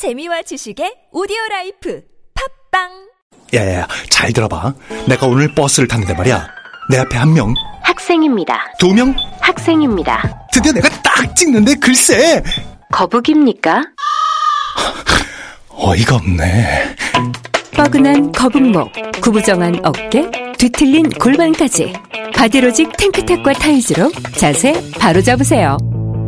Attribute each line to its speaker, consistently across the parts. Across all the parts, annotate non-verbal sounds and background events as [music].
Speaker 1: 재미와 지식의 오디오 라이프. 팟빵!
Speaker 2: 야야야 잘 들어봐. 내가 오늘 버스를 탔는데 말이야. 내 앞에 한 명.
Speaker 3: 학생입니다.
Speaker 2: 두 명?
Speaker 3: 학생입니다.
Speaker 2: 드디어 내가 딱 찍는데 글쎄.
Speaker 3: 거북입니다? [laughs]
Speaker 2: 어이가 없네.
Speaker 4: 뻐근한 거북목, 구부정한 어깨, 뒤틀린 골반까지. 바디로직 탱크탑과 타이즈로 자세 바로 잡으세요.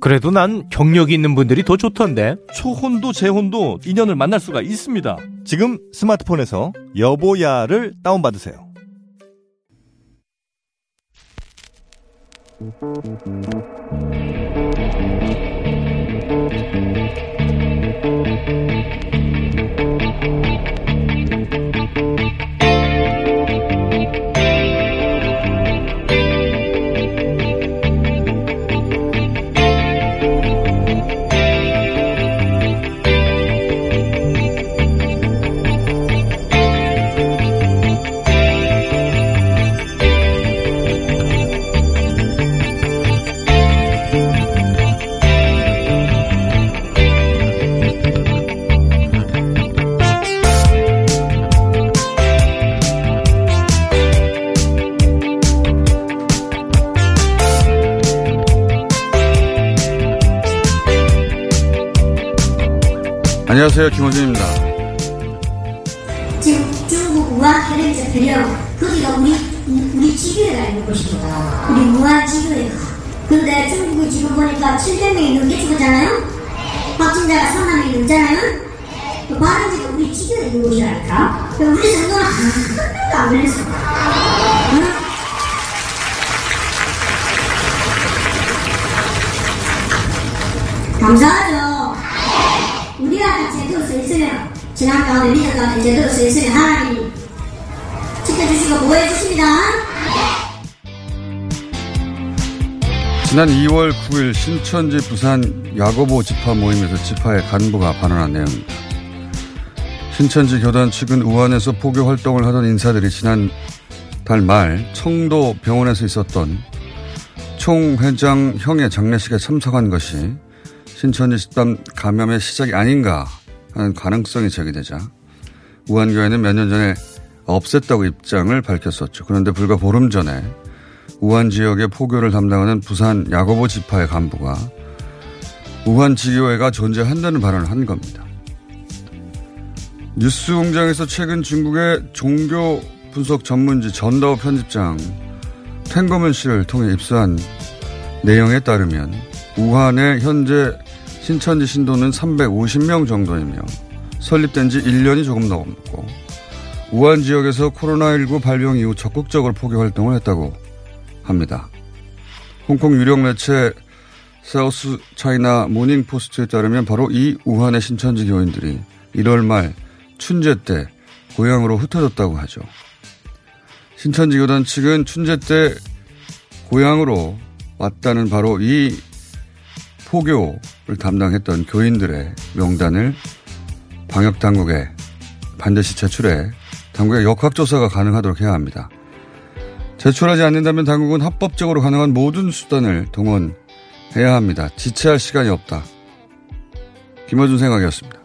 Speaker 5: 그래도 난 경력이 있는 분들이 더 좋던데.
Speaker 6: 초혼도 재혼도 인연을 만날 수가 있습니다. 지금 스마트폰에서 여보야를 다운받으세요.
Speaker 7: 안녕하세요. 김원준입니다.
Speaker 8: 지금 중국 우한 텔레비전 들려 거기가 우리 우리 지교회가 있는 곳입니다. 우리 무한 지교회가. 근데 중국이 지금 보니까 700명이 넘게 죽었잖아요. 확진자가 3만 명이 넘잖아요. 그 바른 지가 우리 지교회 있는 곳이라니까. 우리 정도는 한 명도 안 걸렸어. 응? 우 지난 가운데 제대로 서 있으면 하나님이 지켜주시고 보호해 주십니다.
Speaker 7: 지난 2월 9일 신천지 부산 야고보 집화 모임에서 집화의 간부가 발언한 내용입니다. 신천지 교단 측은 우한에서 포교 활동을 하던 인사들이 지난 달 말 청도 병원에서 있었던 총 회장 형의 장례식에 참석한 것이 신천지 집단 감염의 시작이 아닌가 하는 가능성이 제기되자 우한교회는 몇 년 전에 없앴다고 입장을 밝혔었죠. 그런데 불과 보름 전에 우한 지역의 포교를 담당하는 부산 야고보 지파의 간부가 우한 지교회가 존재한다는 발언을 한 겁니다. 뉴스 공장에서 최근 중국의 종교 분석 전문지 전다오 편집장 탱거문 씨를 통해 입수한 내용에 따르면 우한의 현재 신천지 신도는 350명 정도이며 설립된 지 1년이 조금 넘었고 우한 지역에서 코로나19 발병 이후 적극적으로 포교 활동을 했다고 합니다. 홍콩 유력 매체 사우스 차이나 모닝 포스트에 따르면 바로 이 우한의 신천지 교인들이 1월 말 춘제 때 고향으로 흩어졌다고 하죠. 신천지 교단 측은 춘제 때 고향으로 왔다는 바로 이 포교를 담당했던 교인들의 명단을 방역당국에 반드시 제출해 당국의 역학조사가 가능하도록 해야 합니다. 제출하지 않는다면 당국은 합법적으로 가능한 모든 수단을 동원해야 합니다. 지체할 시간이 없다. 김어준 생각이었습니다.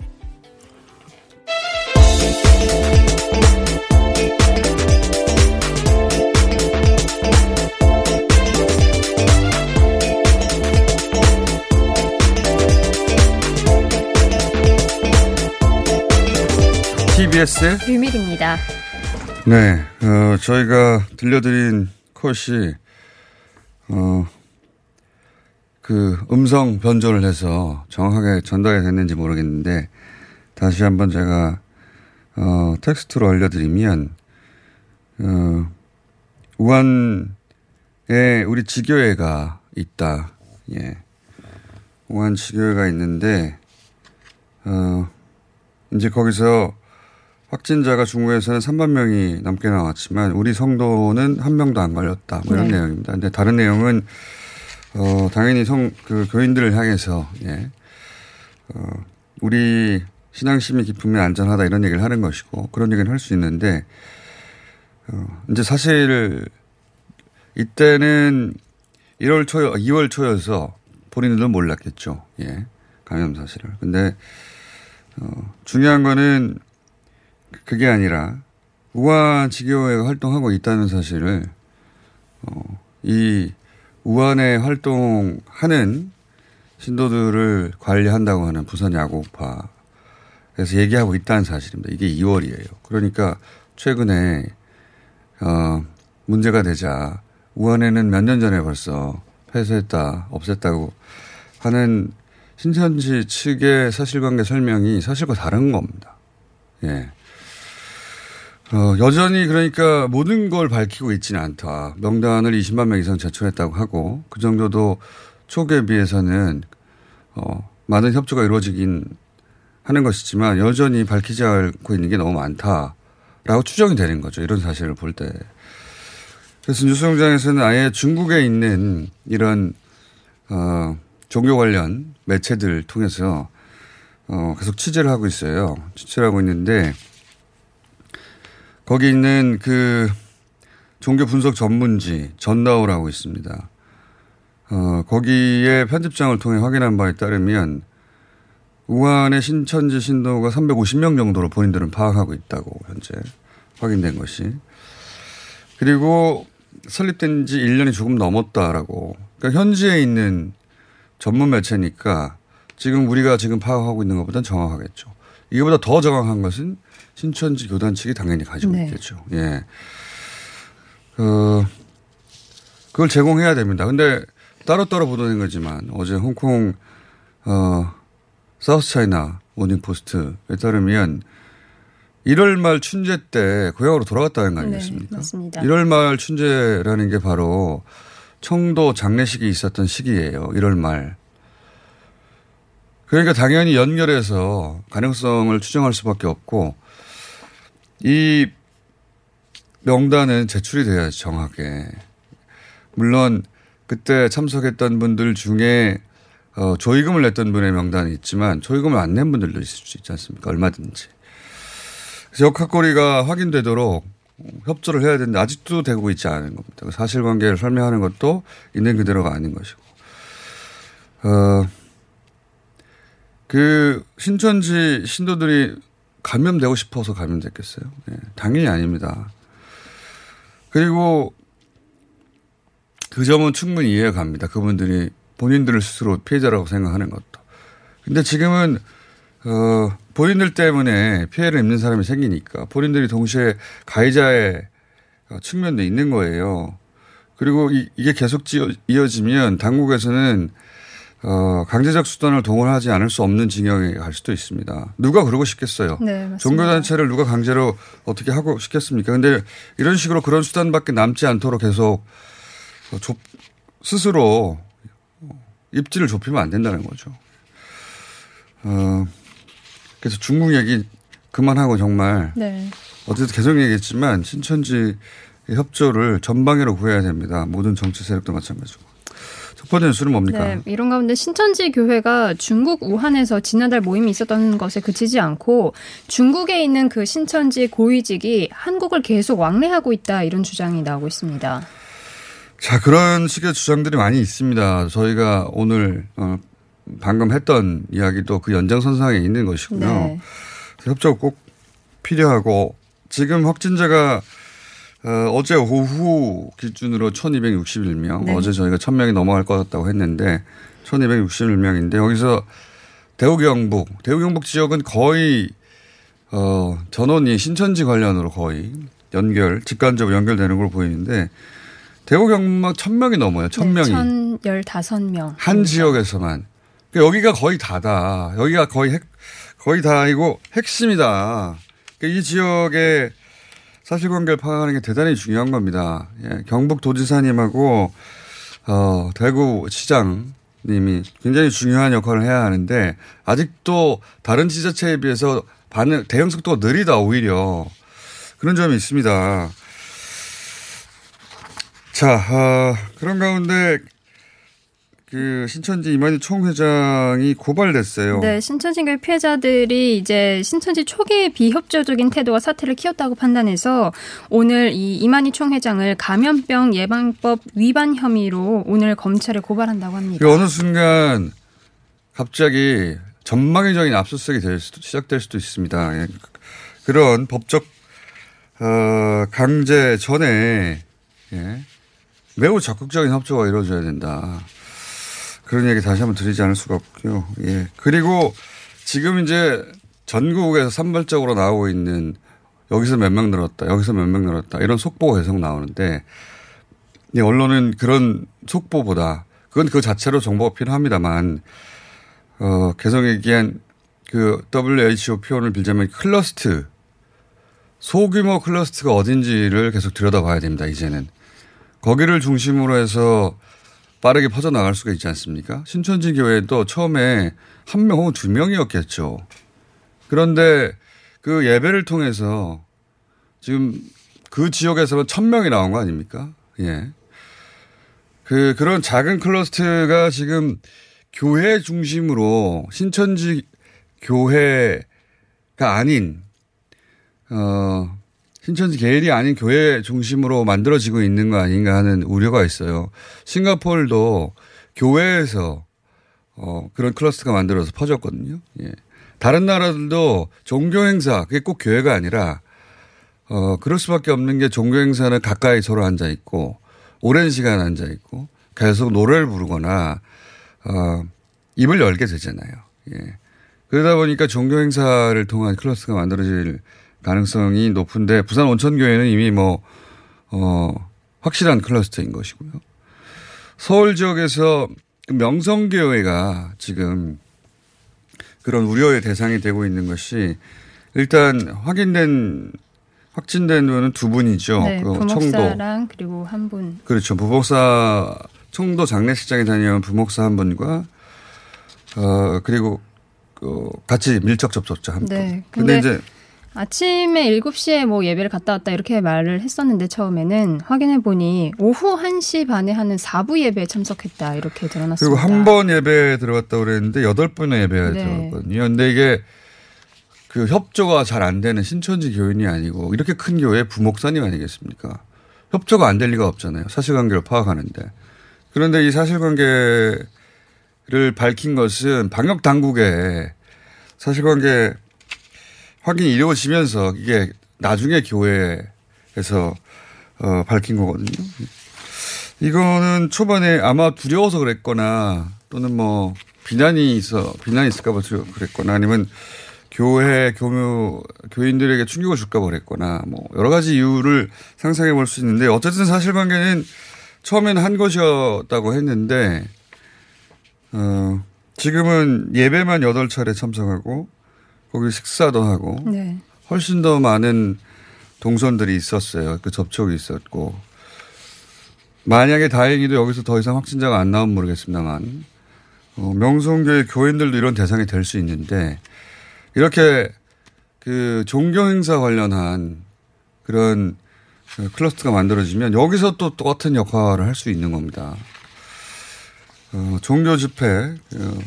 Speaker 7: TBS의
Speaker 4: 비밀입니다.
Speaker 7: 네, 어, 저희가 들려드린 컷이, 어, 그 음성 변조를 해서 정확하게 전달이 됐는지 모르겠는데, 다시 한번 제가, 어, 텍스트로 알려드리면, 어, 우한 예, 우리 지교회가 있다. 예. 우한 지교회가 있는데, 어, 이제 거기서 확진자가 중국에서는 3만 명이 넘게 나왔지만, 우리 성도는 한 명도 안 걸렸다. 뭐 이런
Speaker 9: 네.
Speaker 7: 내용입니다. 근데 다른 내용은, 어, 당연히 성, 그 교인들을 향해서, 예. 어, 우리 신앙심이 깊으면 안전하다 이런 얘기를 하는 것이고, 그런 얘기는 할 수 있는데, 어, 이제 사실 이때는 1월 초, 2월 초여서 본인들도 몰랐겠죠. 예. 감염 사실을. 근데, 어, 중요한 거는 그게 아니라 우한 지교회가 활동하고 있다는 사실을, 어, 이 우한에 활동하는 신도들을 관리한다고 하는 부산 야구파 그래서 얘기하고 있다는 사실입니다. 이게 2월이에요. 그러니까 최근에 어, 문제가 되자 우한에는 몇 년 전에 벌써 폐쇄했다, 없앴다고 하는 신천지 측의 사실관계 설명이 사실과 다른 겁니다. 예. 어, 여전히 그러니까 모든 걸 밝히고 있지는 않다. 명단을 20만 명 이상 제출했다고 하고 그 정도도 초기에 비해서는 어, 많은 협조가 이루어지긴 하는 것이지만 여전히 밝히지 않고 있는 게 너무 많다라고 추정이 되는 거죠. 이런 사실을 볼 때. 그래서 뉴스 공장에서는 아예 중국에 있는 이런 어, 종교 관련 매체들 통해서 어, 계속 취재를 하고 있어요. 취재를 하고 있는데 거기 있는 그 종교 분석 전문지 전다오라고 있습니다. 어, 거기에 편집장을 통해 확인한 바에 따르면 우한의 신천지 신도가 350명 정도로 본인들은 파악하고 있다고 현재 확인된 것이. 그리고 설립된 지 1년이 조금 넘었다라고. 그러니까 현지에 있는 전문 매체니까 지금 우리가 지금 파악하고 있는 것보다는 정확하겠죠. 이거보다 더 정확한 것은 신천지 교단 측이 당연히 가지고
Speaker 9: 네.
Speaker 7: 있겠죠. 예. 어, 그걸 제공해야 됩니다. 근데 따로따로 보도된 거지만 어제 홍콩, 어, 사우스 차이나 모닝 포스트에 따르면 1월 말 춘제 때 고향으로 돌아갔다는 거 아니겠습니까?
Speaker 10: 네, 맞습니다.
Speaker 7: 1월 말 춘제라는 게 바로 청도 장례식이 있었던 시기예요. 1월 말. 그러니까 당연히 연결해서 가능성을 추정할 수밖에 없고 이 명단은 제출이 돼야지 정확하게. 물론 그때 참석했던 분들 중에 어, 조의금을 냈던 분의 명단이 있지만 조의금을 안 낸 분들도 있을 수 있지 않습니까? 얼마든지. 그래서 역학고리가 확인되도록 협조를 해야 되는데 아직도 되고 있지 않은 겁니다. 그 사실관계를 설명하는 것도 있는 그대로가 아닌 것이고. 어, 그 신천지 신도들이 감염되고 싶어서 감염됐겠어요? 예, 당연히 아닙니다. 그리고 그 점은 충분히 이해가 갑니다. 그분들이 본인들을 스스로 피해자라고 생각하는 것도. 근데 지금은, 어, 본인들 때문에 피해를 입는 사람이 생기니까 본인들이 동시에 가해자의 어, 측면도 있는 거예요. 그리고 이, 게 계속 이어지면 당국에서는 어, 강제적 수단을 동원하지 않을 수 없는 징역에 갈 수도 있습니다. 누가 그러고 싶겠어요.
Speaker 10: 네.
Speaker 7: 종교단체를 누가 강제로 어떻게 하고 싶겠습니까? 근데 이런 식으로 그런 수단밖에 남지 않도록 계속 어, 좁- 스스로 입지를 좁히면 안 된다는 거죠. 어, 그래서 중국 얘기 그만하고 정말
Speaker 10: 네.
Speaker 7: 어쨌든 계속 얘기했지만 신천지 협조를 전방위로 구해야 됩니다. 모든 정치 세력도 마찬가지고. 첫 번째 뉴스는 뭡니까?
Speaker 10: 네, 이런 가운데 신천지 교회가 중국 우한에서 지난달 모임이 있었던 것에 그치지 않고 중국에 있는 그 신천지 고위직이 한국을 계속 왕래하고 있다 이런 주장이 나오고 있습니다.
Speaker 7: 자, 그런 식의 주장들이 많이 있습니다. 저희가 오늘, 어, 방금 했던 이야기도 그 연장선상에 있는 것이고요.
Speaker 10: 네.
Speaker 7: 협조가 꼭 필요하고 지금 확진자가 어, 어제 오후 기준으로 1261명,
Speaker 9: 네.
Speaker 7: 어제 저희가 1000명이 넘어갈 것 같다고 했는데 1261명인데 여기서 대구 경북, 대구 경북 지역은 거의 어, 전원이 신천지 관련으로 거의 연결, 직관적으로 연결되는 걸 보이는데 대구 경북 1000명이 넘어요. 1000명이.
Speaker 10: 네, 1015명.
Speaker 7: 한 지역에서만. 그러니까 여기가 거의 다다. 여기가 거의 핵, 거의 다이고 핵심이다. 그러니까 이 지역에 사실관계를 파악하는 게 대단히 중요한 겁니다. 예, 경북도지사님하고 어, 대구시장님이 굉장히 중요한 역할을 해야 하는데 아직도 다른 지자체에 비해서 반응 대응 속도가 느리다 오히려 그런 점이 있습니다. 자 어, 그런 가운데 그 신천지 이만희 총회장이 고발됐어요.
Speaker 10: 네, 신천지교회 피해자들이 이제 신천지 초기 비협조적인 태도가 사태를 키웠다고 판단해서 오늘 이 이만희 총회장을 감염병 예방법 위반 혐의로 오늘 검찰에 고발한다고 합니다.
Speaker 7: 그 어느 순간 갑자기 전망의적인 압수수색이 될 수도 시작될 수도 있습니다. 예. 그런 법적 어, 강제 전에 예. 매우 적극적인 협조가 이루어져야 된다. 그런 얘기 다시 한번 드리지 않을 수가 없고요. 예. 그리고 지금 이제 전국에서 산발적으로 나오고 있는 여기서 몇 명 늘었다, 여기서 몇 명 늘었다 이런 속보가 계속 나오는데 이 언론은 그런 속보보다 그건 그 자체로 정보가 필요합니다만 어, 계속 얘기한 그 WHO 표현을 빌자면 클러스트 소규모 cluster가 어딘지를 계속 들여다봐야 됩니다. 이제는 거기를 중심으로 해서 빠르게 퍼져나갈 수가 있지 않습니까? 신천지 교회도 처음에 한 명 혹은 두 명이었겠죠. 그런데 그 예배를 통해서 지금 그 지역에서는 천 명이 나온 거 아닙니까? 예. 그, 그런 작은 클러스트가 지금 교회 중심으로 신천지 교회가 아닌, 어, 신천지 계열이 아닌 교회 중심으로 만들어지고 있는 거 아닌가 하는 우려가 있어요. 싱가포르도 교회에서 어, 그런 클러스터가 만들어서 퍼졌거든요. 예. 다른 나라들도 종교 행사, 그게 꼭 교회가 아니라 어, 그럴 수밖에 없는 게 종교 행사는 가까이 서로 앉아 있고 오랜 시간 앉아 있고 계속 노래를 부르거나 어, 입을 열게 되잖아요. 예. 그러다 보니까 종교 행사를 통한 클러스가 만들어질 가능성이 높은데 부산 온천교회는 이미 뭐, 어, 확실한 클러스터인 것이고요. 서울 지역에서 그 명성교회가 지금 그런 우려의 대상이 되고 있는 것이 일단 확인된 확진된 분은 두 분이죠.
Speaker 10: 네,
Speaker 7: 그
Speaker 10: 부목사랑 그리고 한 분.
Speaker 7: 그렇죠. 부목사 청도 장례식장에 다녀온 부목사 한 분과 어 그리고 그 같이 밀접 접촉자 한 분.
Speaker 10: 네.
Speaker 7: 근데,
Speaker 10: 근데
Speaker 7: 이제
Speaker 10: 아침에 7시에 뭐 예배를 갔다 왔다 이렇게 말을 했었는데 처음에는 확인해 보니 오후 1시 반에 하는 4부 예배에 참석했다 이렇게 드러났습니다.
Speaker 7: 그리고 한 번 예배에 들어갔다고 그랬는데 여덟 번의 예배에
Speaker 10: 네.
Speaker 7: 들어갔거든요. 근데 이게 그 협조가 잘 안 되는 신천지 교인이 아니고 이렇게 큰 교회 부목사님 아니겠습니까? 협조가 안 될 리가 없잖아요. 사실관계를 파악하는데. 그런데 이 사실관계를 밝힌 것은 방역 당국에 사실관계 확인이 이루어지면서 이게 나중에 교회에서 어, 밝힌 거거든요. 이거는 초반에 아마 두려워서 그랬거나 또는 뭐 비난이 있어 비난이 있을까봐 그랬거나 아니면 교회 교묘 교인들에게 충격을 줄까봐 그랬거나 뭐 여러 가지 이유를 상상해 볼 수 있는데 어쨌든 사실관계는 처음에는 한 것이었다고 했는데 어 지금은 예배만 여덟 차례 참석하고 거기 식사도 하고
Speaker 10: 네.
Speaker 7: 훨씬 더 많은 동선들이 있었어요. 그 접촉이 있었고. 만약에 다행히도 여기서 더 이상 확진자가 안 나오면 모르겠습니다만, 어, 명성교회 교인들도 이런 대상이 될 수 있는데, 이렇게 그 종교 행사 관련한 그런 그 클러스터가 만들어지면 여기서 또 똑같은 역할을 할 수 있는 겁니다. 어, 종교 집회, 어,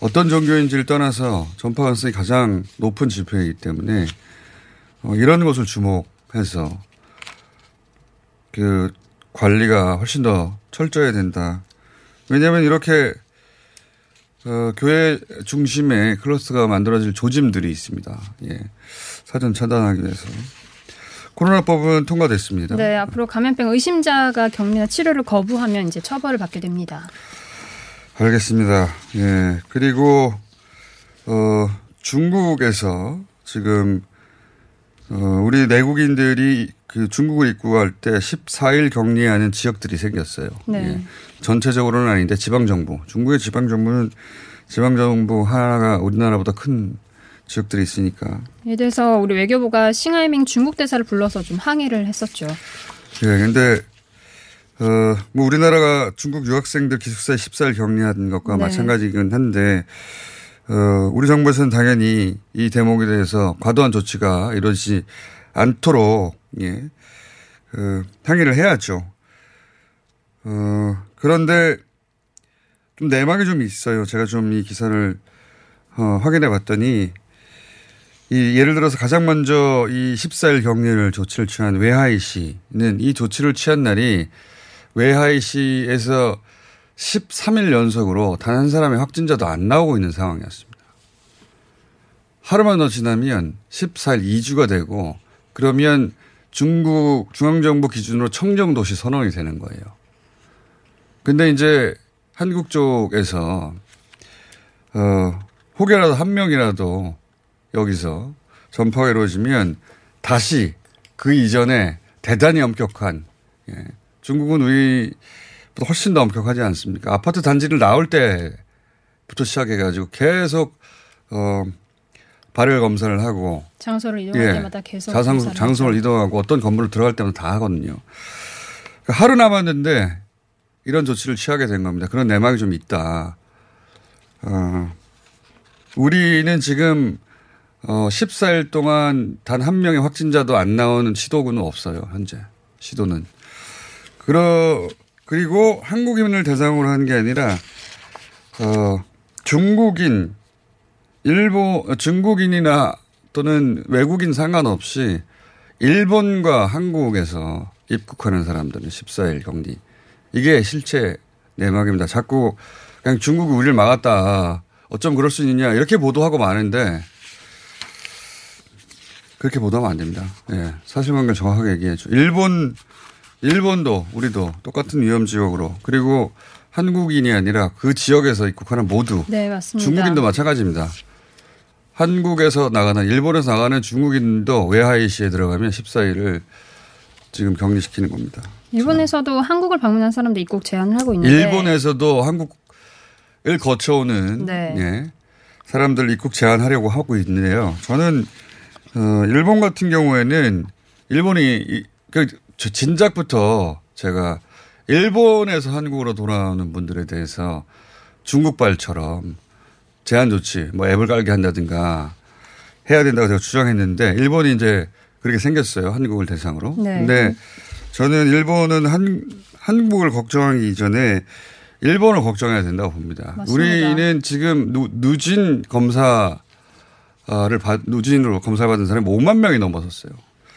Speaker 7: 어떤 종교인지를 떠나서 전파 가능성이 가장 높은 집회이기 때문에 어, 이런 것을 주목해서 그 관리가 훨씬 더 철저해야 된다. 왜냐하면 이렇게 어, 교회 중심의 클러스가 만들어질 조짐들이 있습니다. 예. 사전 차단하기 위해서. 코로나법은 통과됐습니다.
Speaker 10: 네, 앞으로 감염병 의심자가 격리나 치료를 거부하면 이제 처벌을 받게 됩니다.
Speaker 7: 알겠습니다. 예. 그리고, 어, 중국에서 지금, 어, 우리 내국인들이 그 중국을 입국할 때 14일 격리하는 지역들이 생겼어요.
Speaker 10: 네.
Speaker 7: 예. 전체적으로는 아닌데 지방정부. 중국의 지방정부는 지방정부 하나가 우리나라보다 큰 지역들이 있으니까.
Speaker 10: 이에 대해서 우리 외교부가 싱하이밍 중국 대사를 불러서 좀 항의를 했었죠.
Speaker 7: 예, 근데 어, 뭐 우리나라가 중국 유학생들 기숙사에 14일 격리한 것과
Speaker 10: 네.
Speaker 7: 마찬가지긴 한데 어, 우리 정부에서는 당연히 이 대목에 대해서 과도한 조치가 이러지 않도록 예, 그 항의를 해야죠. 어, 그런데 좀 내막이 좀 있어요. 제가 좀 이 기사를 어, 확인해 봤더니 이 예를 들어서 가장 먼저 이 14일 격리를 조치를 취한 외하이 씨는 이 조치를 취한 날이 외하이 씨에서 13일 연속으로 단 한 사람의 확진자도 안 나오고 있는 상황이었습니다. 하루만 더 지나면 14일 2주가 되고 그러면 중국 중앙정부 기준으로 청정도시 선언이 되는 거예요. 근데 이제 한국 쪽에서 어, 혹여라도 한 명이라도 여기서 전파가 이루어지면 다시 그 이전에 대단히 엄격한 예, 중국은 우리보다 훨씬 더 엄격하지 않습니까? 아파트 단지를 나올 때부터 시작해가지고 계속 어, 발열 검사를 하고
Speaker 10: 장소를 이동할 때마다 계속
Speaker 7: 예. 자상, 장소를. 이동하고 어떤 건물을 들어갈 때마다 다 하거든요. 그러니까 하루 남았는데 이런 조치를 취하게 된 겁니다. 그런 내막이 좀 있다. 어, 우리는 지금 어, 14일 동안 단 한 명의 확진자도 안 나오는 시도군은 없어요. 현재 시도는. 그러 그리고 한국인을 대상으로 한 게 아니라 어, 중국인, 일본 중국인이나 또는 외국인 상관없이 일본과 한국에서 입국하는 사람들은 14일 격리. 이게 실체 내막입니다. 자꾸 그냥 중국이 우리를 막았다. 어쩜 그럴 수 있느냐. 이렇게 보도하고 마는데 그렇게 보도하면 안 됩니다. 예. 사실관계 정확하게 얘기해줘. 일본, 일본도 우리도 똑같은 위험 지역으로 그리고 한국인이 아니라 그 지역에서 입국하는 모두
Speaker 10: 네, 맞습니다.
Speaker 7: 중국인도 마찬가지입니다. 한국에서 나가는 일본에서 나가는 중국인도 외하이시에 들어가면 14일을 지금 격리시키는 겁니다.
Speaker 10: 일본에서도 한국을 방문한 사람도 입국 제한을 하고 있는데
Speaker 7: 일본에서도 한국을 거쳐오는
Speaker 10: 네.
Speaker 7: 예, 사람들 입국 제한하려고 하고 있는데요. 저는 어, 일본 같은 경우에는 일본이 이- 그 저- 진작부터 제가 일본에서 한국으로 돌아오는 분들에 대해서 중국발처럼 제한 조치, 뭐 앱을 깔게 한다든가 해야 된다고 제가 주장했는데 일본이 이제 그렇게 생겼어요. 한국을 대상으로.
Speaker 10: 네.
Speaker 7: 근데 저는 일본은 한, 한국을 걱정하기 이전에 일본을 걱정해야 된다고 봅니다.
Speaker 10: 맞습니다.
Speaker 7: 우리는 지금 누, 누진 검사를 받, 누진으로 검사받은 사람이 5만 명이 넘어섰어요.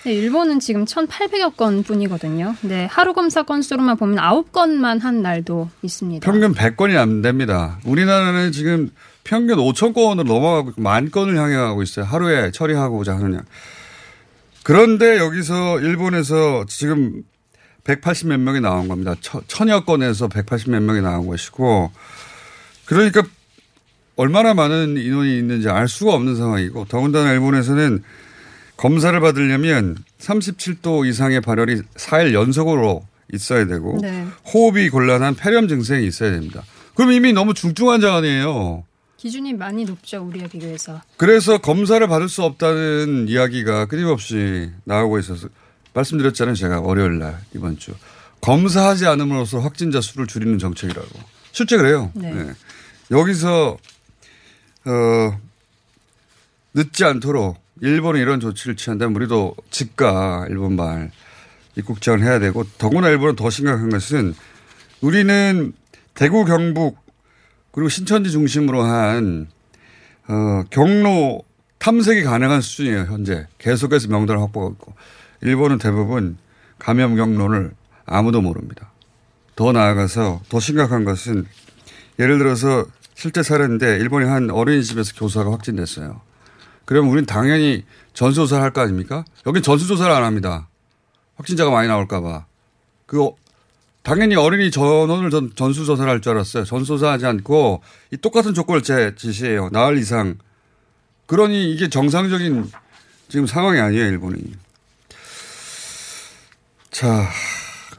Speaker 10: 네, 일본은 지금 1,800여 건 뿐이거든요. 네, 하루 검사 건수로만 보면 9건만 한 날도 있습니다.
Speaker 7: 평균 100건이 안 됩니다. 우리나라는 지금 평균 5천 건으로 넘어가고 만 건을 향해 가고 있어요. 하루에 처리하고자 하느냐. 그런데 여기서 일본에서 지금 180 몇 명이 나온 겁니다. 천- 천여 건에서 180 몇 명이 나온 것이고 그러니까 얼마나 많은 인원이 있는지 알 수가 없는 상황이고 더군다나 일본에서는 검사를 받으려면 37도 이상의 발열이 4일 연속으로 있어야 되고
Speaker 10: 네.
Speaker 7: 호흡이 곤란한 폐렴 증상이 있어야 됩니다. 그럼 이미 너무 중증 환자 아니에요.
Speaker 10: 기준이 많이 높죠, 우리에 비교해서.
Speaker 7: 그래서 검사를 받을 수 없다는 이야기가 끊임없이 나오고 있어서 말씀드렸잖아요. 제가 월요일 날 이번 주. 검사하지 않음으로써 확진자 수를 줄이는 정책이라고. 실제 그래요.
Speaker 10: 네.
Speaker 7: 네. 여기서 어 늦지 않도록 일본이 이런 조치를 취한다면 우리도 즉각 일본발 입국 제한을 해야 되고 더구나 일본은 더 심각한 것은 우리는 대구 경북 그리고 신천지 중심으로 한 어, 경로 탐색이 가능한 수준이에요 현재 계속해서 명단을 확보하고 있고 일본은 대부분 감염 경로를 아무도 모릅니다. 더 나아가서 더 심각한 것은 예를 들어서 실제 사례인데 일본의 한 어린이집에서 교사가 확진됐어요. 그러면 우리는 당연히 전수조사를 할 거 아닙니까? 여긴 전수조사를 안 합니다. 확진자가 많이 나올까봐. 그, 어, 당연히 어린이 전원을 전, 전수조사를 할 줄 알았어요. 전수조사하지 않고 이 똑같은 조건을 제 지시해요. 나흘 이상. 그러니 이게 정상적인 지금 상황이 아니에요, 일본이. 자,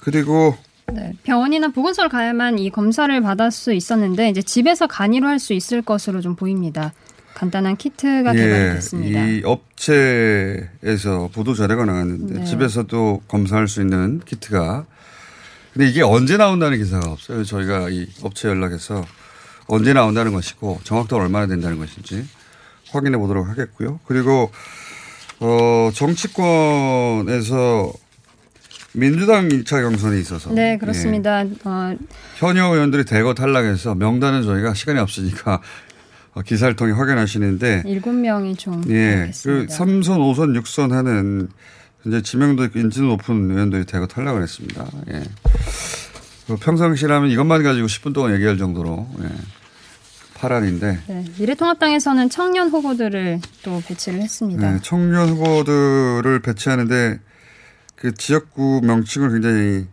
Speaker 7: 그리고
Speaker 10: 네, 병원이나 보건소를 가야만 이 검사를 받을 수 있었는데 이제 집에서 간이로 할 수 있을 것으로 좀 보입니다. 간단한 키트가
Speaker 7: 예,
Speaker 10: 개발됐습니다.
Speaker 7: 이 업체에서 보도 자료가 나왔는데
Speaker 10: 네.
Speaker 7: 집에서도 검사할 수 있는 키트가 근데 이게 언제 나온다는 기사가 없어요. 저희가 이 업체 연락해서 언제 나온다는 것이고 정확도가 얼마나 된다는 것인지 확인해 보도록 하겠고요. 그리고 어 정치권에서 민주당 1차 경선이 있어서
Speaker 10: 네,
Speaker 7: 예,
Speaker 10: 그렇습니다. 어,
Speaker 7: 현역 의원들이 대거 탈락해서 명단은 저희가 시간이 없으니까 어, 기사를 통해 확인하시는데
Speaker 10: 일곱 명이 총
Speaker 7: 예, 그
Speaker 10: 탈락했습니다.
Speaker 7: 3선, 5선, 6선 하는 이제 지명도 있고 인지도 높은 의원들이 대거 탈락을 했습니다. 예. 그 평상시라면 이것만 가지고 10분 동안 얘기할 정도로 예. 파란인데
Speaker 10: 네, 미래통합당에서는 청년 후보들을 또 배치를 했습니다.
Speaker 7: 네, 청년 후보들을 배치하는데 그 지역구 명칭을 굉장히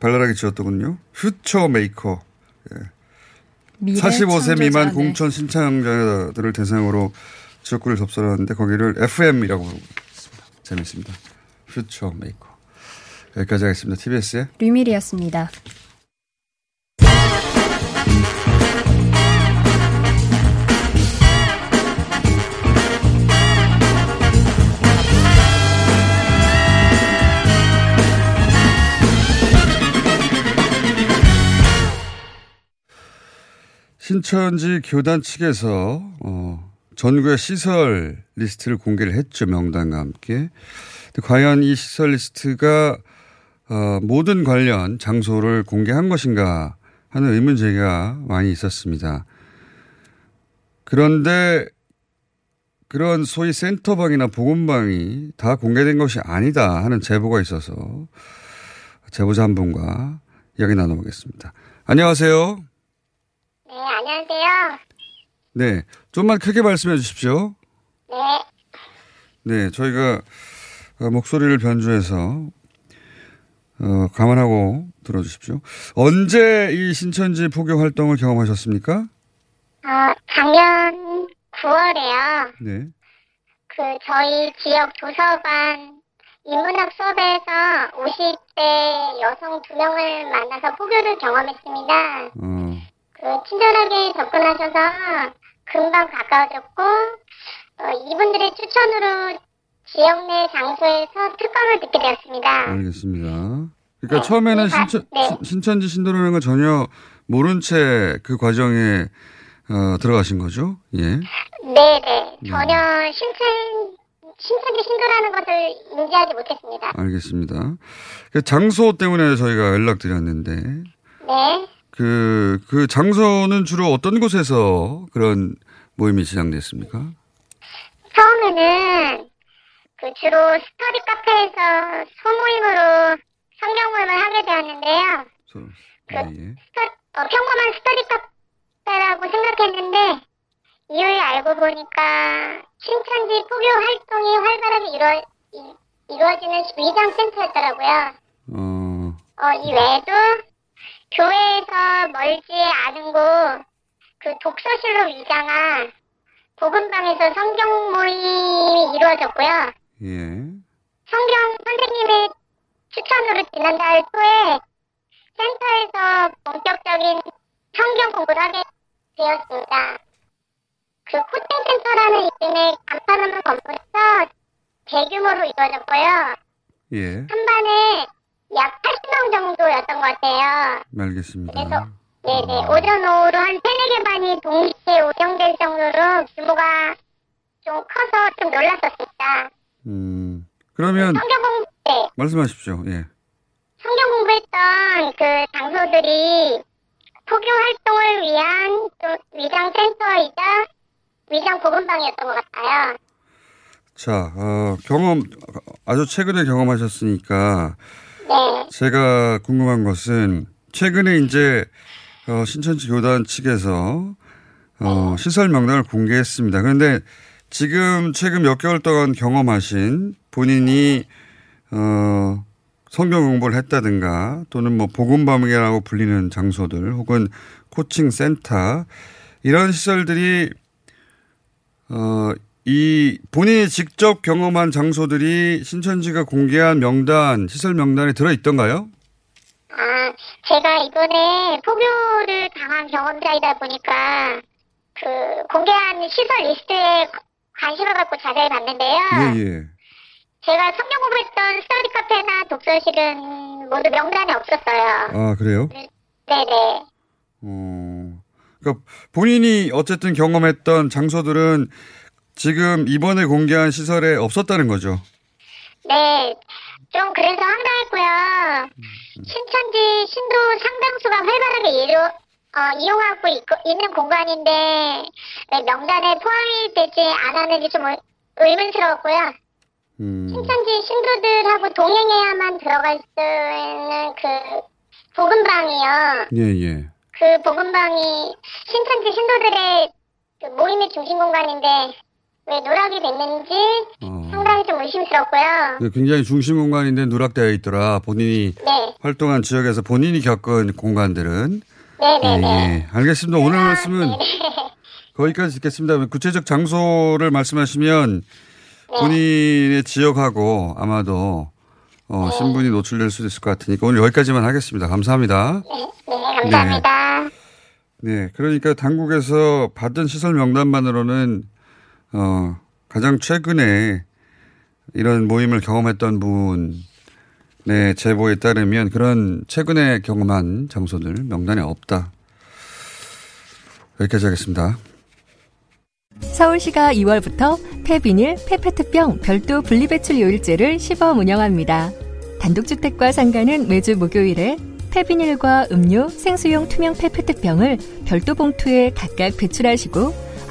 Speaker 7: 발랄하게 지었더군요. Future Maker.
Speaker 10: 미래
Speaker 7: 45세 미만
Speaker 10: 네.
Speaker 7: 공천 신청자들을 대상으로 지역구를 접수하는데 거기를 FM이라고 부르고 있습니다. 재밌습니다. 퓨처 메이커. 여기까지 하겠습니다. TBS의
Speaker 10: 류밀이었습니다.
Speaker 7: 신천지 교단 측에서 어, 전국의 시설 리스트를 공개를 했죠 명단과 함께. 과연 이 시설 리스트가 어, 모든 관련 장소를 공개한 것인가 하는 의문 제기가 많이 있었습니다. 그런데 그런 소위 센터방이나 보건방이 다 공개된 것이 아니다 하는 제보가 있어서 제보자 한 분과 이야기 나눠보겠습니다. 안녕하세요.
Speaker 11: 네, 안녕하세요.
Speaker 7: 네. 좀만 크게 말씀해 주십시오.
Speaker 11: 네,
Speaker 7: 네. 저희가 어, 목소리를 변주해서 어, 감안하고 들어주십시오. 언제 이 신천지 포교 활동을 경험하셨습니까?
Speaker 11: 어, 작년 9월에요.
Speaker 7: 네.
Speaker 11: 그 저희 지역 도서관 인문학 수업에서 50대 여성 두 명을 만나서 포교를 경험했습니다.
Speaker 7: 어,
Speaker 11: 그 친절하게 접근하셔서 금방 가까워졌고 어, 이분들의 추천으로 지역 내 장소에서 특강을 듣게 되었습니다.
Speaker 7: 알겠습니다. 그러니까
Speaker 11: 네.
Speaker 7: 처음에는
Speaker 11: 네.
Speaker 7: 신천,
Speaker 11: 네.
Speaker 7: 신- 신천지 신도라는 걸 전혀 모른 채 그 과정에 어, 들어가신 거죠? 예.
Speaker 11: 네네 전혀 신천 신천지 신도라는 것을 인지하지 못했습니다.
Speaker 7: 알겠습니다. 그 장소 때문에 저희가 연락드렸는데
Speaker 11: 네.
Speaker 7: 그, 그 장소는 주로 어떤 곳에서 그런 모임이 시작됐습니까?
Speaker 11: 처음에는 그 주로 스터디 카페에서 소모임으로 성경 모임을 하게 되었는데요.
Speaker 7: 저, 예, 예.
Speaker 11: 스터, 어, 평범한 스터디 카페라고 생각했는데 이후에 알고 보니까 신천지 포교 활동이 활발하게 이루어, 이, 이루어지는 위장 센터였더라고요.
Speaker 7: 어,
Speaker 11: 어, 이 외에도 교회에서 멀지 않은 곳, 그 독서실로 위장한 복음방에서 성경 모임이 이루어졌고요.
Speaker 7: 예.
Speaker 11: 성경 선생님의 추천으로 지난달 초에 센터에서 본격적인 성경 공부를 하게 되었습니다. 그 코칭센터라는 이름의 간판없는 건물에서 대규모로 이루어졌고요.
Speaker 7: 예.
Speaker 11: 한 반에 약 80명 정도였던 것 같아요.
Speaker 7: 알겠습니다.
Speaker 11: 그래서 네네 오전 오후로 한 세네 개 반이 동시에 운영될 정도로 규모가 좀 커서 좀 놀랐었습니다.
Speaker 7: 음, 그러면
Speaker 11: 성경 공부 네,
Speaker 7: 말씀하십시오. 예.
Speaker 11: 성경 공부했던 그 장소들이 포교 활동을 위한 좀 위장 센터이자 위장 보건방이었던 것 같아요.
Speaker 7: 자, 어, 경험, 아주 최근에 경험하셨으니까
Speaker 11: 네,
Speaker 7: 제가 궁금한 것은 최근에 이제 어, 신천지 교단 측에서 어, 시설 명단을 공개했습니다. 그런데 지금 최근 몇 개월 동안 경험하신 본인이 어, 성경 공부를 했다든가 또는 뭐 복음방이라고 불리는 장소들 혹은 코칭 센터 이런 시설들이 어, 이 본인이 직접 경험한 장소들이 신천지가 공개한 명단 시설 명단에 들어 있던가요?
Speaker 11: 아 제가 이번에 포교를 당한 경험자이다 보니까
Speaker 9: 그 공개한 시설 리스트에 관심을 갖고 자세히 봤는데요.
Speaker 7: 예, 예.
Speaker 9: 제가 성경 공부했던 스터디 카페나 독서실은 모두 명단에 없었어요.
Speaker 7: 아, 그래요?
Speaker 9: 네 네.
Speaker 7: 어, 그러니까 본인이 어쨌든 경험했던 장소들은 지금 이번에 공개한 시설에 없었다는 거죠.
Speaker 9: 네. 좀 그래서 황당했고요. 신천지 신도 상당수가 활발하게 이루, 어, 이용하고 있고, 있는 공간인데 왜 명단에 포함이 되지 않았는지 좀 의- 의문스러웠고요.
Speaker 7: 음,
Speaker 9: 신천지 신도들하고 동행해야만 들어갈 수 있는 그 복음방이요.
Speaker 7: 예, 예.
Speaker 9: 그 복음방이 신천지 신도들의 그 모임의 중심 공간인데 왜 누락이 됐는지
Speaker 7: 어.
Speaker 9: 상당히 좀 의심스럽고요.
Speaker 7: 네, 굉장히 중심 공간인데 누락되어 있더라. 본인이
Speaker 9: 네,
Speaker 7: 활동한 지역에서 본인이 겪은 공간들은. 예,
Speaker 9: 네네네.
Speaker 7: 예. 알겠습니다. 오늘 말씀은 [laughs] 거기까지 듣겠습니다. 구체적 장소를 말씀하시면 본인의 지역하고 아마도 어, 신분이 노출될 수도 있을 것 같으니까 오늘 여기까지만 하겠습니다. 감사합니다.
Speaker 9: 네, 감사합니다.
Speaker 7: 네, 그러니까 당국에서 받은 시설 명단만으로는 어, 가장 최근에 이런 모임을 경험했던 분의 제보에 따르면 그런 최근에 경험한 장소들 명단에 없다. 여기까지 하겠습니다.
Speaker 12: 서울시가 2월부터 폐비닐, 폐페트병 별도 분리배출 요일제를 시범 운영합니다. 단독주택과 상가는 매주 목요일에 폐비닐과 음료, 생수용 투명 폐페트병을 별도 봉투에 각각 배출하시고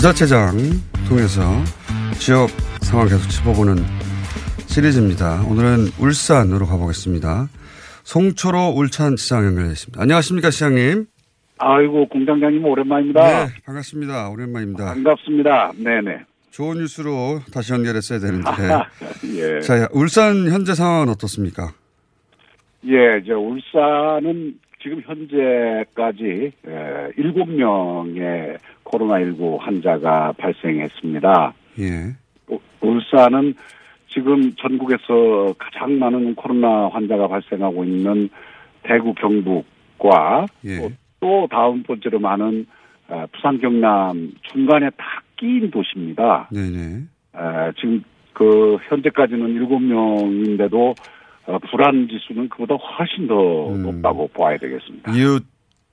Speaker 7: 지자체장 통해서 지역 상황 계속 짚어보는 시리즈입니다. 오늘은 울산으로 가보겠습니다. 송초로 울찬 시장 연결되어 있습니다. 안녕하십니까 시장님.
Speaker 13: 아이고 공장장님 오랜만입니다.
Speaker 7: 네 반갑습니다. 오랜만입니다.
Speaker 13: 반갑습니다. 네네.
Speaker 7: 좋은 뉴스로 다시 연결했어야 되는데. [laughs]
Speaker 13: 예.
Speaker 7: 자 울산 현재 상황은 어떻습니까?
Speaker 13: 예, 저 울산은 지금 현재까지 7명의 코로나19 환자가 발생했습니다.
Speaker 7: 예.
Speaker 13: 울산은 지금 전국에서 가장 많은 코로나 환자가 발생하고 있는 대구 경북과
Speaker 7: 예.
Speaker 13: 또, 또 다음 번째로 많은 어, 부산 경남 중간에 딱 끼인 도시입니다.
Speaker 7: 네네.
Speaker 13: 에, 지금 그 현재까지는 7명인데도 어, 불안 지수는 그보다 훨씬 더 높다고 봐야 되겠습니다.
Speaker 7: 이웃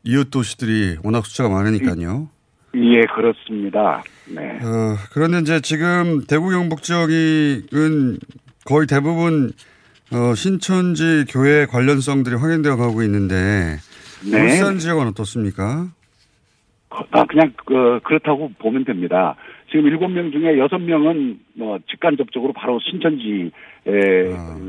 Speaker 7: 이웃 도시들이 워낙 숫자가 많으니까요.
Speaker 13: 예, 그렇습니다. 네.
Speaker 7: 어, 그런데 이제 지금 대구 경북 지역은 거의 대부분 어, 신천지 교회 관련성들이 확인되어 가고 있는데
Speaker 13: 네.
Speaker 7: 울산 지역은 어떻습니까?
Speaker 13: 아, 그냥, 그, 그렇다고 보면 됩니다. 지금 일곱 명 중에 여섯 명은 뭐 직간접적으로 바로 신천지에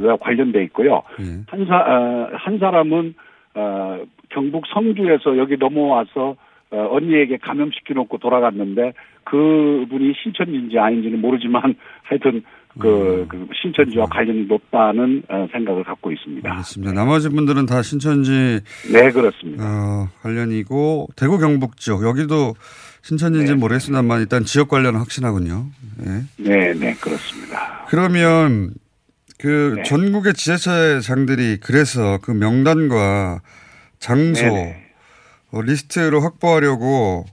Speaker 13: 가 관련돼 있고요. 한 사, 어, 한 사람은, 어, 경북 성주에서 여기 넘어와서 어, 언니에게 감염시켜 놓고 돌아갔는데 그분이 신천지인지 아닌지는 모르지만 [laughs] 하여튼 그, 그 신천지와 관련이 높다는 어, 생각을 갖고 있습니다.
Speaker 7: 알겠습니다. 나머지 분들은 다 신천지
Speaker 13: 네, 그렇습니다.
Speaker 7: 어, 관련이고 대구 경북 지역 여기도 신천지인지 는 모르겠습니다만 일단 지역 관련은 확신하군요. 네,
Speaker 13: 네, 네 그렇습니다.
Speaker 7: 그러면 그
Speaker 13: 네.
Speaker 7: 전국의 지자체 장들이 그래서 그 명단과 장소
Speaker 13: 네네.
Speaker 7: 어, 리스트로 확보하려고.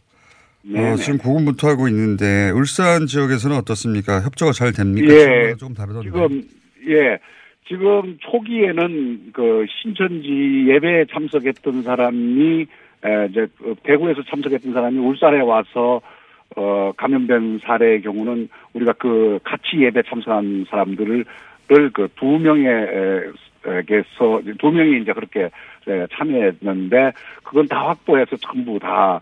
Speaker 7: 어, 지금 고군분투하고 있는데 울산 지역에서는 어떻습니까? 협조가 잘 됩니까?
Speaker 13: 예.
Speaker 7: 조금 다르던데.
Speaker 13: 지금 예 지금 초기에는 그 신천지 예배에 참석했던 사람이 에, 이제 그 대구에서 참석했던 사람이 울산에 와서 어 감염된 사례의 경우는 우리가 그 같이 예배 참석한 사람들을 그 두 명 에게서 두 명이 이제 그렇게 에, 참여했는데 그건 다 확보해서 전부 다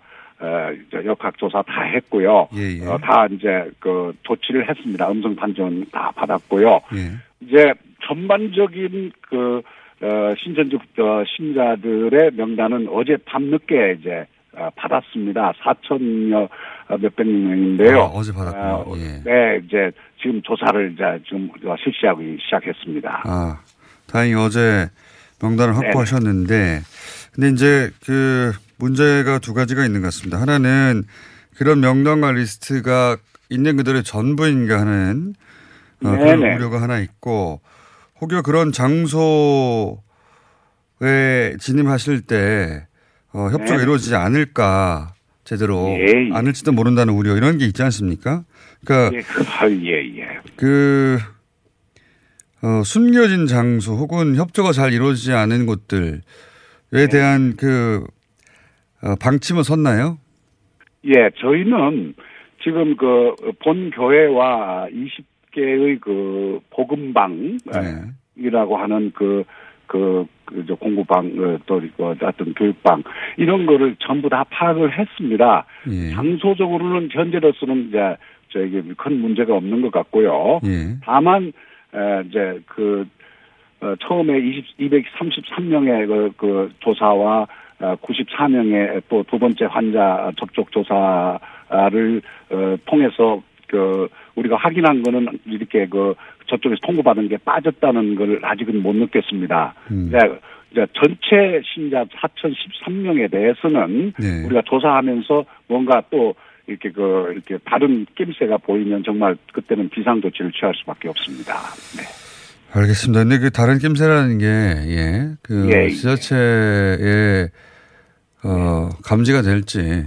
Speaker 13: 역학조사 다 했고요.
Speaker 7: 예,
Speaker 13: 어, 다 이제 그 조치를 했습니다. 음성 판정 다 받았고요.
Speaker 7: 예.
Speaker 13: 이제 전반적인 그 어, 신천지 어, 신자들의 명단은 어제 밤늦게 이제 어, 받았습니다. 4천여 몇백 명인데요.
Speaker 7: 아, 어제 받았군요.
Speaker 13: 어,
Speaker 7: 예.
Speaker 13: 네, 이제 지금 조사를 이제 지금 실시하기 시작했습니다.
Speaker 7: 아, 다행히 어제 명단을
Speaker 13: 네네.
Speaker 7: 확보하셨는데, 근데 이제 그 문제가 두 가지가 있는 것 같습니다. 하나는 그런 명단과 리스트가 있는 그들의 전부인가 하는 어, 그런. 우려가 하나 있고, 혹여 그런 장소에 진입하실 때 어, 협조가
Speaker 13: 네.
Speaker 7: 이루어지지 않을까 제대로
Speaker 13: 예, 예.
Speaker 7: 않을지도 모른다는 우려 이런 게 있지 않습니까? 그러니까
Speaker 13: 예, 그, 아, 예, 예.
Speaker 7: 그, 어, 숨겨진 장소 혹은 협조가 잘 이루어지지 않은 곳들에
Speaker 13: 네.
Speaker 7: 대한 그, 어, 방침은 섰나요?
Speaker 13: 예, 저희는 지금 그 본 교회와 20개의 그 복음방
Speaker 7: 네.
Speaker 13: 이라고 하는 그, 그, 그, 저 공부방, 어, 또, 그, 어떤 교육방, 이런 거를 전부 다 파악을 했습니다.
Speaker 7: 예.
Speaker 13: 장소적으로는 현재로서는 이제, 저에게 큰 문제가 없는 것 같고요.
Speaker 7: 예.
Speaker 13: 다만, 에, 이제 그, 어, 처음에 20, 233명의 그, 그 조사와 어, 94명의 또 두 번째 환자 접촉 조사를 어, 통해서 그 우리가 확인한 거는 이렇게 그 저쪽에서 통보받은 게 빠졌다는 걸 아직은 못 느꼈습니다.
Speaker 7: 음.
Speaker 13: 이제, 이제 전체 신자 4,013명에 대해서는
Speaker 7: 네.
Speaker 13: 우리가 조사하면서 뭔가 또 이렇게 그 이렇게 다른 낌새가 보이면 정말 그때는 비상 조치를 취할 수밖에 없습니다. 네.
Speaker 7: 알겠습니다. 근데 그 다른 낌새라는 게, 예, 그,
Speaker 13: 예, 예.
Speaker 7: 지자체에, 어, 감지가 될지,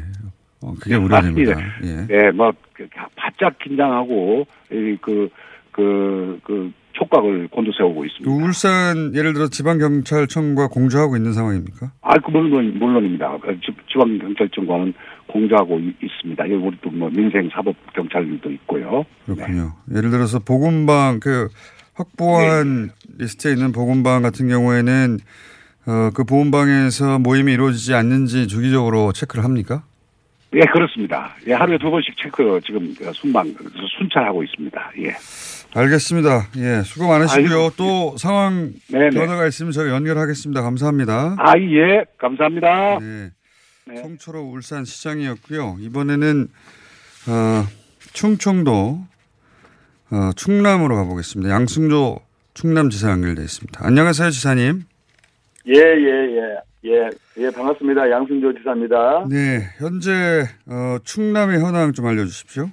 Speaker 7: 어, 그게 우려됩니다. 예.
Speaker 13: 네, 뭐 그, 바짝 긴장하고 이그 그, 그, 촉각을 곤두세우고 있습니다.
Speaker 7: 그 울산, 예를 들어 지방 경찰청과 공조하고 있는 상황입니까?
Speaker 13: 아, 그 물론 물론입니다. 그 지- 지방 경찰청과는 공조하고 이- 있습니다. 여기 우리 또뭐 민생 사법 경찰들도 있고요.
Speaker 7: 그렇군요. 예를 들어서 보건방 그 확보한 리스트에 있는 보건방 같은 경우에는 어, 그 보건방에서 모임이 이루어지지 않는지 주기적으로 체크를 합니까?
Speaker 13: 예, 그렇습니다. 예, 하루에 두 번씩 체크 지금 순방 순찰하고 있습니다. 예.
Speaker 7: 알겠습니다. 예, 수고 많으시고요. 또 상황
Speaker 13: 네네.
Speaker 7: 변화가 있으면 저희 연결하겠습니다. 감사합니다.
Speaker 13: 아, 예, 감사합니다.
Speaker 7: 네. 송초로 울산 시장이었고요. 이번에는 어, 충청도 어, 충남으로 가보겠습니다. 양승조 충남지사 연결돼 있습니다. 안녕하세요, 지사님.
Speaker 14: 예, 예, 예. 예, 예, 반갑습니다. 양승조 지사입니다.
Speaker 7: 네, 현재 어, 충남의 현황 좀 알려주십시오.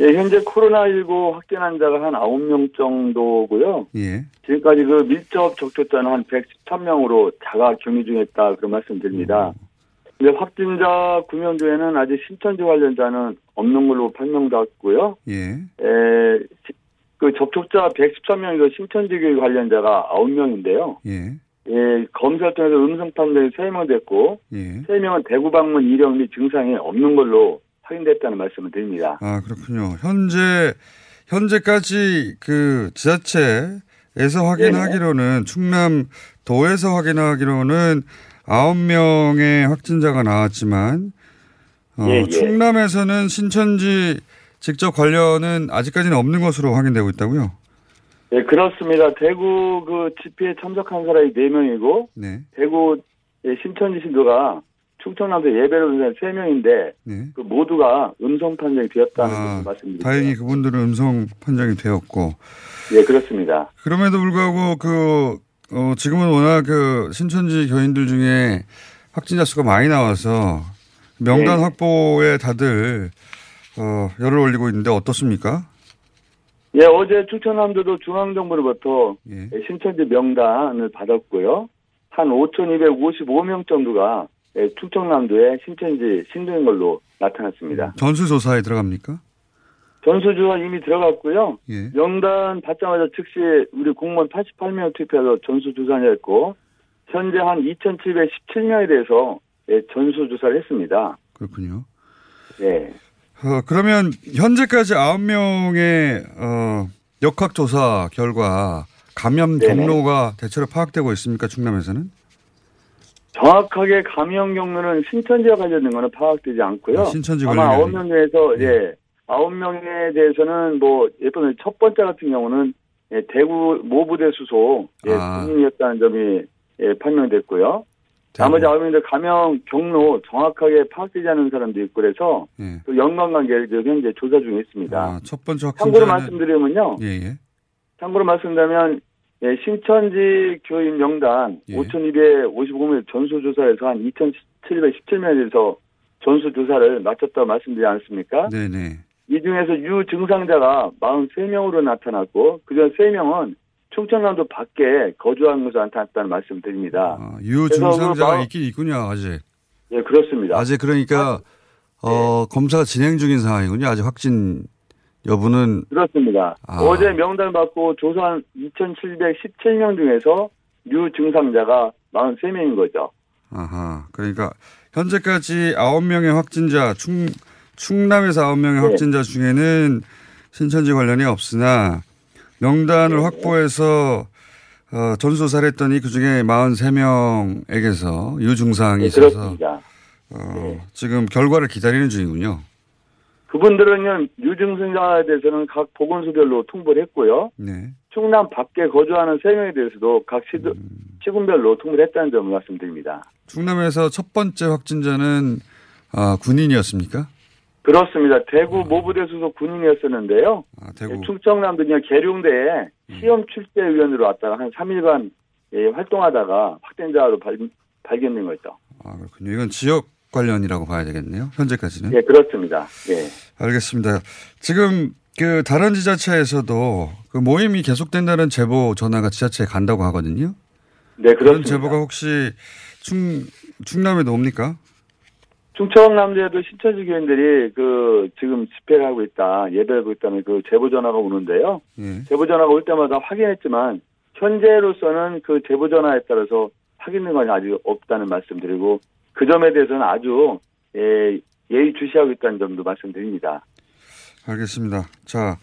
Speaker 14: 예, 현재 코로나19 확진 환자가 한 9명 정도고요.
Speaker 7: 예.
Speaker 14: 지금까지 그 밀접 접촉자는 한 113명으로 자가 격리 중했다 그런 말씀 드립니다. 근데 확진자 9명 중에는 아직 신천지 관련자는 없는 걸로 판명됐고요.
Speaker 7: 예.
Speaker 14: 에, 시- 그 접촉자 113명이고 신천지교회 관련자가 9명인데요.
Speaker 7: 예.
Speaker 14: 예, 검사를 통해서 음성 판정이 3명 됐고
Speaker 7: 예.
Speaker 14: 3명은 대구 방문 이력 및 증상이 없는 걸로 확인됐다는 말씀을 드립니다.
Speaker 7: 아, 그렇군요. 현재, 현재까지 그 지자체에서 확인하기로는 충남 도에서 확인하기로는 9명의 확진자가 나왔지만 어,
Speaker 14: 예, 예.
Speaker 7: 충남에서는 신천지 직접 관련은 아직까지는 없는 것으로 확인되고 있다고요?
Speaker 14: 예, 그렇습니다. 대구 그 집회에 참석한 사람이 4명이고
Speaker 7: 네.
Speaker 14: 대구 예, 신천지 신도가 충청남도 예배를 온 사람 3명인데
Speaker 7: 네.
Speaker 14: 그 모두가 음성 판정이 되었다는
Speaker 7: 아,
Speaker 14: 말씀드립니다.
Speaker 7: 다행히 그분들은 음성 판정이 되었고
Speaker 14: 예, 그렇습니다.
Speaker 7: 그럼에도 불구하고 그 어, 지금은 워낙 그 신천지 교인들 중에 확진자 수가 많이 나와서 명단
Speaker 14: 네.
Speaker 7: 확보에 다들 어, 열을 올리고 있는데 어떻습니까?
Speaker 14: 예, 어제 충청남도도 중앙정부로부터
Speaker 7: 예.
Speaker 14: 예, 신천지 명단을 받았고요. 한 5,255명 정도가 예, 충청남도에 신천지 신도인 걸로 나타났습니다.
Speaker 7: 전수조사에 들어갑니까?
Speaker 14: 전수조사 이미 들어갔고요.
Speaker 7: 예.
Speaker 14: 명단 받자마자 즉시 우리 공무원 88명 투표해서 전수조사를 했고 현재 한 2,717명에 대해서 예, 전수조사를 했습니다.
Speaker 7: 그렇군요.
Speaker 14: 예.
Speaker 7: 어, 그러면 현재까지 9명의 어, 역학조사 결과 감염. 경로가 대체로 파악되고 있습니까? 충남에서는?
Speaker 14: 정확하게 감염 경로는 신천지와 관련된 거는 파악되지 않고요.
Speaker 7: 아, 신천지
Speaker 14: 아마 아홉 명 중에서 예 아홉 명에 대해서는 뭐 예컨대 첫 번째 같은 경우는 예, 대구 모부대 수소 예,
Speaker 7: 아.
Speaker 14: 군인이었다는 점이 예, 판명됐고요. 나머지 아홉 명들 감염 경로 정확하게 파악되지 않은 사람도 있고 그래서
Speaker 7: 예.
Speaker 14: 또 연관관계를 지금 현재 조사 중에 있습니다.
Speaker 7: 아, 첫 번째
Speaker 14: 참고로
Speaker 7: 확진자는
Speaker 14: 말씀드리면요.
Speaker 7: 예, 예.
Speaker 14: 참고로 말씀드리면 예, 신천지 교인 명단
Speaker 7: 예.
Speaker 14: 5,255명 전수조사에서 한 2,717명에서 전수조사를 마쳤다고 말씀드리지 않았습니까?
Speaker 7: 네, 네.
Speaker 14: 이 중에서 유증상자가 43명으로 나타났고 그중 3명은 충청남도 밖에 거주하는 것으로 나타났다는 말씀 드립니다.
Speaker 7: 아, 유증상자가 있긴 있군요, 아직.
Speaker 14: 예, 그렇습니다.
Speaker 7: 아직 그러니까 어, 검사가 진행 중인 상황이군요. 아직 확진 여부는
Speaker 14: 그렇습니다.
Speaker 7: 아.
Speaker 14: 어제 명단 받고 조사한 2,717명 중에서 유증상자가 43명인 거죠.
Speaker 7: 아하. 그러니까 현재까지 9명의 확진자 충 충남에서 9명의
Speaker 14: 네.
Speaker 7: 확진자 중에는 신천지 관련이 없으나 명단을
Speaker 14: 네.
Speaker 7: 확보해서 어, 전수조사를 했더니 그중에 43명에게서 유증상이
Speaker 14: 네,
Speaker 7: 있어서. 어, 지금 결과를 기다리는 중이군요.
Speaker 14: 그분들은요, 유증상자에 대해서는 각 보건소별로 통보를 했고요.
Speaker 7: 네.
Speaker 14: 충남 밖에 거주하는 3명에 대해서도 각 시도,
Speaker 7: 음.
Speaker 14: 시군별로 통보를 했다는 점을 말씀드립니다.
Speaker 7: 충남에서 첫 번째 확진자는 아, 군인이었습니까?
Speaker 14: 그렇습니다. 대구 모부대 소속 군인이었었는데요.
Speaker 7: 아, 대구.
Speaker 14: 충청남도 그냥 계룡대에 시험 출제위원으로 왔다가 한 3일간 예, 활동하다가 확진자로 발, 발견된 거죠.
Speaker 7: 아, 그렇군요. 이건 지역 관련이라고 봐야 되겠네요. 현재까지는.
Speaker 14: 예, 그렇습니다. 예.
Speaker 7: 알겠습니다. 지금 그 다른 지자체에서도 그 모임이 계속된다는 제보 전화가 지자체에 간다고 하거든요.
Speaker 14: 네,
Speaker 7: 그런
Speaker 14: 그렇습니다.
Speaker 7: 제보가 혹시 충 충남에도 옵니까?
Speaker 14: 충청남도에도 신천지 교인들이 그 지금 집회를 하고 있다, 예배를 하고 있다는 그 제보 전화가 오는데요.
Speaker 7: 예.
Speaker 14: 제보 전화가 올 때마다 확인했지만 현재로서는 그 제보 전화에 따라서 확인된 건 아직 없다는 말씀드리고 그 점에 대해서는 아주 예, 예의 주시하고 있다는 점도 말씀드립니다.
Speaker 7: 알겠습니다. 자,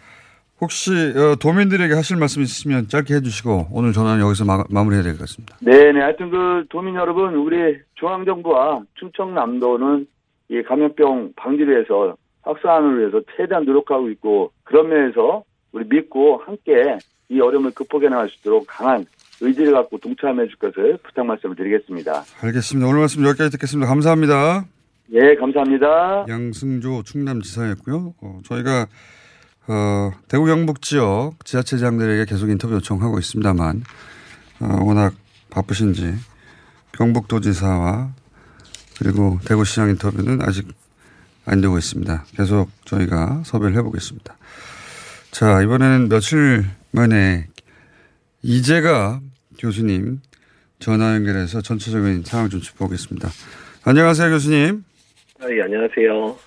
Speaker 7: 혹시 어, 도민들에게 하실 말씀 있으시면 짧게 해주시고 오늘 전화는 여기서 마, 마무리해야 될 것 같습니다.
Speaker 14: 네 네. 하여튼 그 도민 여러분, 우리 중앙정부와 충청남도는 이 감염병 방지를 위해서 확산을 위해서 최대한 노력하고 있고 그런 면에서 우리 믿고 함께 이 어려움을 극복해 나갈 수 있도록 강한 의지를 갖고 동참해 줄 것을 부탁 말씀을 드리겠습니다.
Speaker 7: 알겠습니다. 오늘 말씀 여기까지 듣겠습니다. 감사합니다.
Speaker 14: 예, 감사합니다.
Speaker 7: 양승조 충남지사였고요. 어, 저희가 어, 대구 경북 지역 지자체장들에게 계속 인터뷰 요청하고 있습니다만 어, 워낙 바쁘신지 경북도지사와 그리고 대구시장 인터뷰는 아직 안 되고 있습니다. 계속 저희가 섭외를 해보겠습니다. 자 이번에는 며칠 만에 이재가 교수님 전화 연결해서 전체적인 상황 좀 짚어보겠습니다. 안녕하세요 교수님.
Speaker 15: 네, 안녕하세요.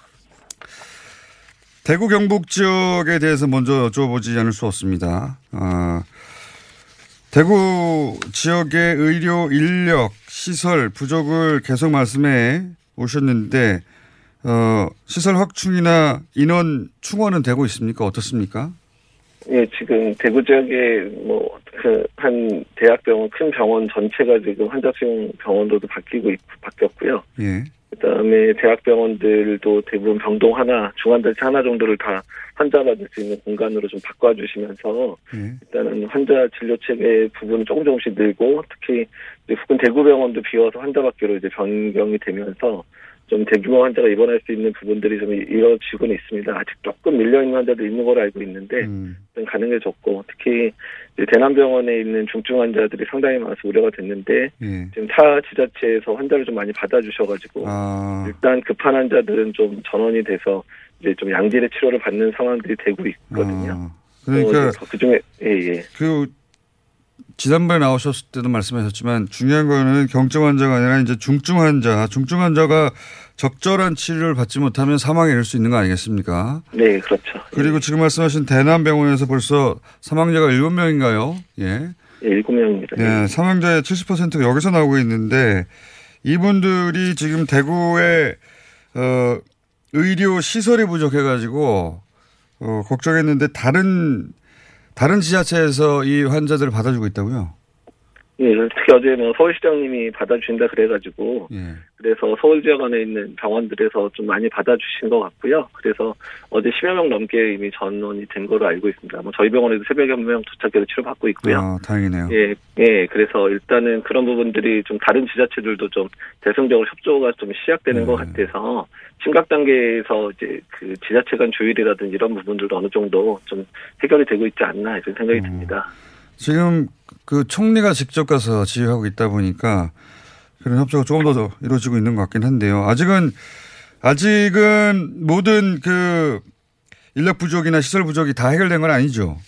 Speaker 7: 대구 경북 지역에 대해서 먼저 여쭤보지 않을 수 없습니다. 아, 대구 지역의 의료 인력 시설 부족을 계속 말씀해 오셨는데 어, 시설 확충이나 인원 충원은 되고 있습니까? 어떻습니까?
Speaker 15: 예, 지금 대구 지역에 뭐 그 한 대학병원 큰 병원 전체가 지금 환자 수용 병원으로도 바뀌고 있, 바뀌었고요.
Speaker 7: 예.
Speaker 15: 그다음에 대학병원들도 대부분 병동 하나, 중환자실 하나 정도를 다 환자 받을 수 있는 공간으로 좀 바꿔주시면서
Speaker 7: 예.
Speaker 15: 일단은 환자 진료 체계 부분은 조금 조금씩 늘고 특히 이제 부근 대구병원도 비워서 환자 받기로 이제 변경이 되면서 좀 대규모 환자가 입원할 수 있는 부분들이 좀 이루어지고는 있습니다. 아직 조금 밀려 있는 환자도 있는 걸로 알고 있는데
Speaker 7: 음.
Speaker 15: 좋고 특히 대남병원에 있는 중증 환자들이 상당히 많아서 우려가 됐는데
Speaker 7: 예.
Speaker 15: 지금 타 지자체에서 환자를 좀 많이 받아주셔가지고
Speaker 7: 아,
Speaker 15: 일단 급한 환자들은 좀 전원이 돼서 이제 좀 양질의 치료를 받는 상황들이 되고 있거든요.
Speaker 7: 그러니까
Speaker 15: 그 중에 예 예.
Speaker 7: 그 지난번에 나오셨을 때도 말씀하셨지만 중요한 거는 경증 환자가 아니라 이제 중증 환자, 중증 환자가 적절한 치료를 받지 못하면 사망에 이를 수 있는 거 아니겠습니까?
Speaker 15: 네 그렇죠.
Speaker 7: 그리고 지금 말씀하신 대남병원에서 벌써 사망자가 7명인가요? 예.
Speaker 15: 예, 일곱 명입니다.
Speaker 7: 네, 사망자의 70%가 여기서 나오고 있는데 이분들이 지금 대구에 어, 의료 시설이 부족해가지고 어, 걱정했는데 다른 다른 지자체에서 이 환자들을 받아주고 있다고요?
Speaker 15: 예, 특히 어제 뭐 서울시장님이 받아주신다 그래가지고
Speaker 7: 예.
Speaker 15: 그래서 서울 지역 안에 있는 병원들에서 좀 많이 받아주신 것 같고요. 그래서 어제 10여 명 넘게 이미 전원이 된 거로 알고 있습니다. 뭐 저희 병원에도 새벽에 한 명 도착해서 치료받고 있고요.
Speaker 7: 아, 다행이네요.
Speaker 15: 예, 예, 그래서 일단은 그런 부분들이 좀 다른 지자체들도 좀 대승적으로 협조가 좀 시작되는
Speaker 7: 네.
Speaker 15: 것 같아서 심각 단계에서 이제 그 지자체 간 조율이라든지 이런 부분들도 어느 정도 좀 해결이 되고 있지 않나 이런 생각이 듭니다.
Speaker 7: 지금 그 총리가 직접 가서 지휘하고 있다 보니까 그런 협조가 조금 더 이루어지고 있는 것 같긴 한데요. 아직은 아직은 모든 그 인력 부족이나 시설 부족이 다 해결된 건 아니죠.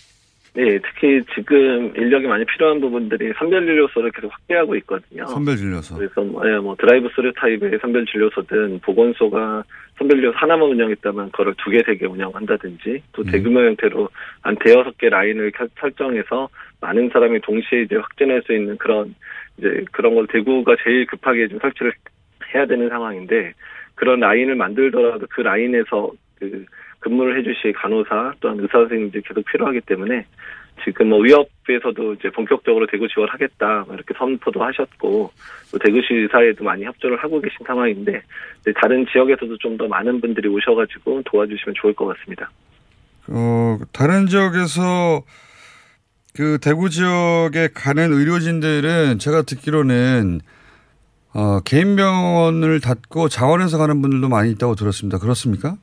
Speaker 15: 네, 특히 지금 인력이 많이 필요한 부분들이 선별 진료소를 계속 확대하고 있거든요.
Speaker 7: 선별 진료소.
Speaker 15: 그래서 뭐, 예, 뭐 드라이브 스루 타입의 선별 진료소든 보건소가 선별 진료소 하나만 운영했다면 그걸 두 개, 세 개 운영한다든지 또 대규모 형태로 한 대여섯 개 라인을 켜- 설정해서 많은 사람이 동시에 이제 확진할 수 있는 그런 이제 그런 걸 대구가 제일 급하게 좀 설치를 해야 되는 상황인데 그런 라인을 만들더라도 그 라인에서 그 근무를 해주실 간호사 또한 의사 선생님들이 계속 필요하기 때문에 지금 뭐 위협에서도 이제 본격적으로 대구 지원하겠다 뭐 이렇게 선포도 하셨고 또 대구시 의사에도 많이 협조를 하고 계신 상황인데 다른 지역에서도 좀 더 많은 분들이 오셔가지고 도와주시면 좋을 것 같습니다.
Speaker 7: 어, 다른 지역에서 그 대구 지역에 가는 의료진들은 제가 듣기로는 어, 개인 병원을 닫고 자원해서 가는 분들도 많이 있다고 들었습니다. 그렇습니까?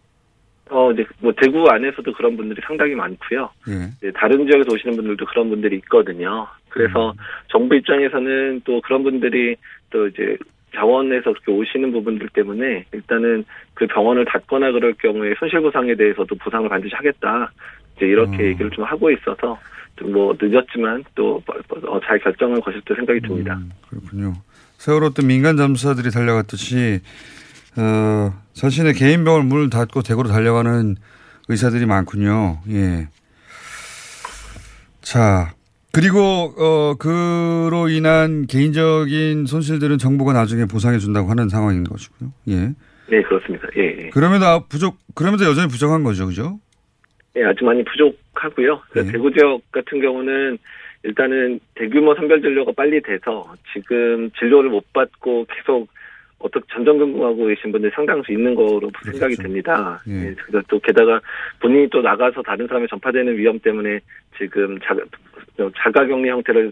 Speaker 15: 어 이제 뭐 대구 안에서도 그런 분들이 상당히 많고요.
Speaker 7: 예.
Speaker 15: 다른 지역에서 오시는 분들도 그런 분들이 있거든요. 그래서 정부 입장에서는 또 그런 분들이 또 이제 자원에서 그렇게 오시는 부분들 때문에 일단은 그 병원을 닫거나 그럴 경우에 손실보상에 대해서도 보상을 반드시 하겠다. 이제 이렇게 얘기를 좀 하고 있어서 좀 뭐 늦었지만 또 잘 결정한 것일 때 생각이 듭니다.
Speaker 7: 그렇군요. 세월호 때 민간 잠수사들이 달려갔듯이 어, 자신의 개인 병원 문을 닫고 대구로 달려가는 의사들이 많군요. 예. 자, 그리고 어 그로 인한 개인적인 손실들은 정부가 나중에 보상해 준다고 하는 상황인 것이고요. 예.
Speaker 15: 네 그렇습니다. 예, 예.
Speaker 7: 그럼에도 아- 부족 그럼에도 여전히 부족한 거죠. 그죠?
Speaker 15: 예, 아주 많이 부족하고요. 그래서 대구 지역 같은 경우는 일단은 대규모 선별 진료가 빨리 돼서 지금 진료를 못 받고 계속 어떻게 전전긍긍하고 계신 분들이 상당수 있는 거로 생각이 됩니다. 예, 그래서 또 게다가 본인이 또 나가서 다른 사람에 전파되는 위험 때문에 지금 자, 자가격리 형태를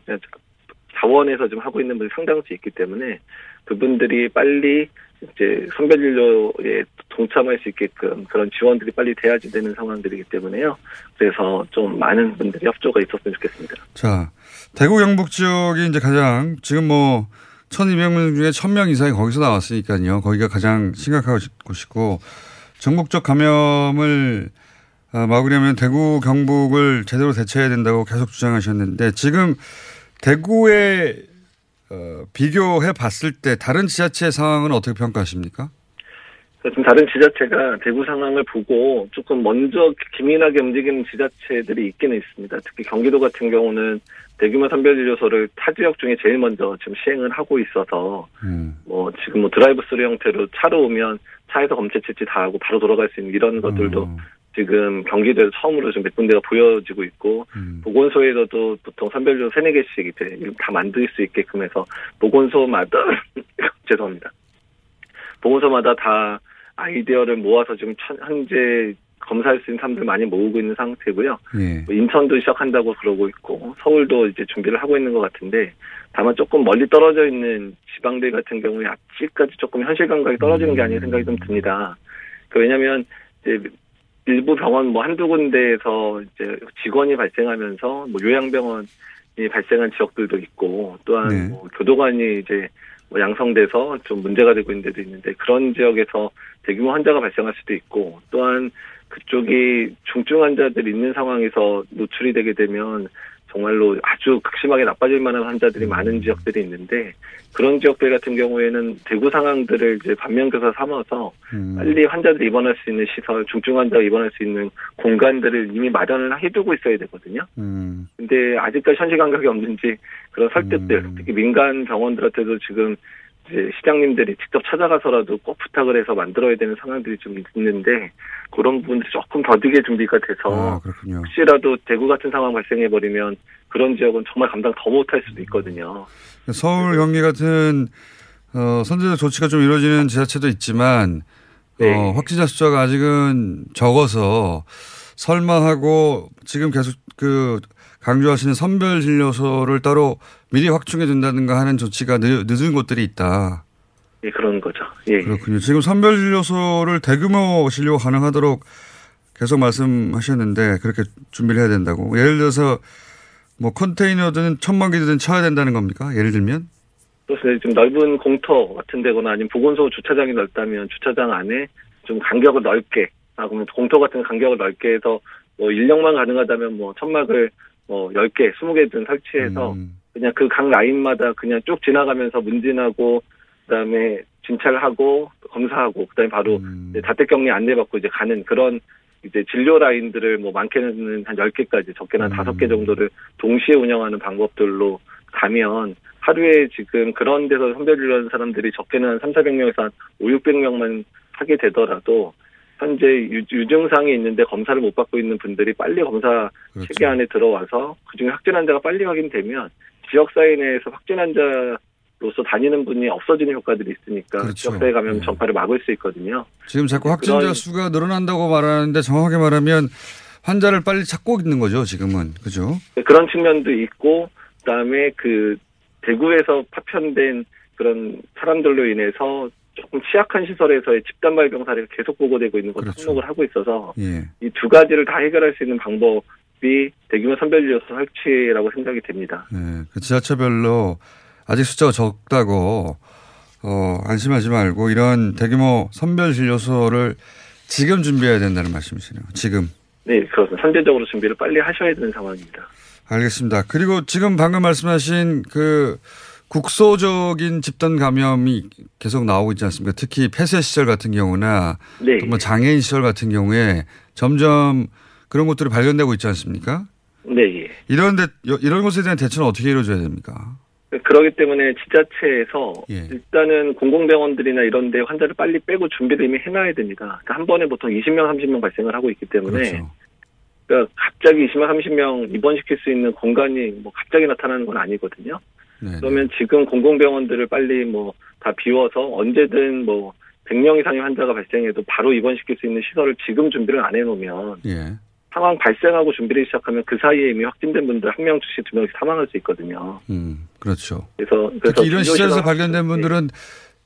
Speaker 15: 자원해서 좀 하고 있는 분이 상당수 있기 때문에 그분들이 빨리 이제 선별 진료에 동참할 수 있게끔 그런 지원들이 빨리 돼야지 되는 상황들이기 때문에요. 그래서 좀 많은 분들이 협조가 있었으면 좋겠습니다.
Speaker 7: 자, 대구 경북 지역이 이제 가장 지금 뭐 1200명 중에 1000명 이상이 거기서 나왔으니까요. 거기가 가장 심각한 곳이고 전국적 감염을 아, 막으려면 대구 경북을 제대로 대처해야 된다고 계속 주장하셨는데 지금 대구에 어, 비교해 봤을 때 다른 지자체 상황은 어떻게 평가하십니까?
Speaker 15: 지금 다른 지자체가 대구 상황을 보고 조금 먼저 기민하게 움직이는 지자체들이 있기는 있습니다. 특히 경기도 같은 경우는 대규모 선별 진료소를 타 지역 중에 제일 먼저 지금 시행을 하고 있어서
Speaker 7: 음.
Speaker 15: 뭐 지금 뭐 드라이브스루 형태로 차로 오면 차에서 검체 채취 다 하고 바로 돌아갈 수 있는 이런 것들도 지금 경기도에서 처음으로 지금 몇 군데가 보여지고 있고 보건소에서도 보통 선별진료 세네 개씩 이제 다 만들 수 있게끔 해서 보건소마다 [laughs] 죄송합니다. 보건소마다 다 아이디어를 모아서 지금 천- 현재 검사할 수 있는 사람들 많이 모으고 있는 상태고요.
Speaker 7: 예.
Speaker 15: 뭐 인천도 시작한다고 그러고 있고 서울도 이제 준비를 하고 있는 것 같은데 다만 조금 멀리 떨어져 있는 지방들 같은 경우에 아직까지 조금 현실 감각이 떨어지는 게 아닌가 생각이 좀 듭니다. 그 왜냐하면 이제 일부 병원 뭐 한두 군데에서 이제 직원이 발생하면서 뭐 요양병원이 발생한 지역들도 있고 또한
Speaker 7: 네.
Speaker 15: 뭐 교도관이 이제 뭐 양성돼서 좀 문제가 되고 있는 데도 있는데 그런 지역에서 대규모 환자가 발생할 수도 있고 또한 그쪽이 중증 환자들 있는 상황에서 노출이 되게 되면 정말로 아주 극심하게 나빠질 만한 환자들이 많은 지역들이 있는데 그런 지역들 같은 경우에는 대구 상황들을 이제 반면교사 삼아서 빨리 환자들이 입원할 수 있는 시설, 중증 환자가 입원할 수 있는 공간들을 이미 마련을 해두고 있어야 되거든요.
Speaker 7: 음.
Speaker 15: 근데 아직까지 현실 감각이 없는지 그런 설득들, 특히 민간 병원들한테도 지금 이제 시장님들이 직접 찾아가서라도 꼭 부탁을 해서 만들어야 되는 상황들이 좀 있는데 그런 부분들이 조금 더디게 준비가 돼서
Speaker 7: 아, 그렇군요.
Speaker 15: 혹시라도 대구 같은 상황 발생해 버리면 그런 지역은 정말 감당 더 못할 수도 있거든요.
Speaker 7: 서울, 경기 같은 어, 선제적 조치가 좀 이루어지는 지자체도 있지만
Speaker 15: 네.
Speaker 7: 어, 확진자 숫자가 아직은 적어서 설마 하고 지금 계속 그 강조하시는 선별 진료소를 따로 미리 확충해 준다든가 하는 조치가 늦, 늦은 곳들이 있다.
Speaker 15: 예, 그런 거죠. 예.
Speaker 7: 그렇군요. 지금 선별 진료소를 대규모 진료 가능하도록 계속 말씀하셨는데 그렇게 준비를 해야 된다고. 예를 들어서 뭐 컨테이너든 천만 개든 쳐야 된다는 겁니까? 예를 들면?
Speaker 15: 그래서 좀 넓은 공터 같은 데거나 아니면 보건소 주차장이 넓다면 주차장 안에 좀 간격을 넓게, 아, 그러면 공터 같은 간격을 넓게 해서 뭐 인력만 가능하다면 뭐 천막을 뭐 10개, 20개든 설치해서 그냥 그 각 라인마다 그냥 쭉 지나가면서 문진하고 그다음에 진찰하고 검사하고 그다음에 바로 이제 자택격리 안내받고 이제 가는 그런 이제 진료 라인들을 뭐 많게는 한 10개까지 적게는 한 5개 정도를 동시에 운영하는 방법들로 가면 하루에 지금 그런 데서 선별진료하는 사람들이 적게는 한 3, 400명에서 한 5, 600명만 하게 되더라도 현재 유, 유증상이 있는데 검사를 못 받고 있는 분들이 빨리 검사 체계 안에 들어와서 그중에 확진 환자가 빨리 확인되면 지역사회 내에서 확진 환자 로서 다니는 분이 없어지는 효과들이 있으니까 지역사회 감염 전파를 막을 수 있거든요.
Speaker 7: 지금 자꾸 확진자
Speaker 15: 그런-
Speaker 7: 수가 늘어난다고 말하는데 정확하게 말하면 환자를 빨리 찾고 있는 거죠, 지금은. 그죠?
Speaker 15: 그런 측면도 있고 그다음에 그 대구에서 파편된 그런 사람들로 인해서 조금 취약한 시설에서의 집단 발병 사례가 계속 보고되고 있는 것을 항목을 하고 있어서
Speaker 7: 예.
Speaker 15: 이두 가지를 다 해결할 수 있는 방법이 대규모 선별진료소 설치라고 생각이 됩니다.
Speaker 7: 네, 그 지자체별로 아직 숫자가 적다고 어, 안심하지 말고 이런 대규모 선별 진료소를 지금 준비해야 된다는 말씀이시네요. 지금.
Speaker 15: 네, 그렇습니다. 선제적으로 준비를 빨리 하셔야 되는 상황입니다.
Speaker 7: 알겠습니다. 그리고 지금 방금 말씀하신 그 국소적인 집단 감염이 계속 나오고 있지 않습니까? 특히 폐쇄 시설 같은 경우나
Speaker 15: 네.
Speaker 7: 또뭐 장애인 시설 같은 경우에 점점 그런 것들이 발견되고 있지 않습니까?
Speaker 15: 네, 예.
Speaker 7: 이런데 이런 것에 대한 대처는 어떻게 이루어져야 됩니까?
Speaker 15: 그러기 때문에 지자체에서
Speaker 7: 예.
Speaker 15: 일단은 공공병원들이나 이런 데 환자를 빨리 빼고 준비를 이미 해놔야 됩니다. 그러니까 한 번에 보통 20명, 30명 발생을 하고 있기 때문에
Speaker 7: 그렇죠.
Speaker 15: 그러니까 갑자기 20명, 30명 입원시킬 수 있는 공간이 뭐 갑자기 나타나는 건 아니거든요.
Speaker 7: 네,
Speaker 15: 그러면 지금 공공병원들을 빨리 뭐 다 비워서 언제든 뭐 100명 이상의 환자가 발생해도 바로 입원시킬 수 있는 시설을 지금 준비를 안 해놓으면
Speaker 7: 예.
Speaker 15: 상황 발생하고 준비를 시작하면 그 사이에 이미 확진된 분들 한 명씩 두 명씩 사망할 수 있거든요.
Speaker 7: 음, 그렇죠.
Speaker 15: 그래서 그래서
Speaker 7: 이런 시설에서
Speaker 15: 시설
Speaker 7: 발견된 분들은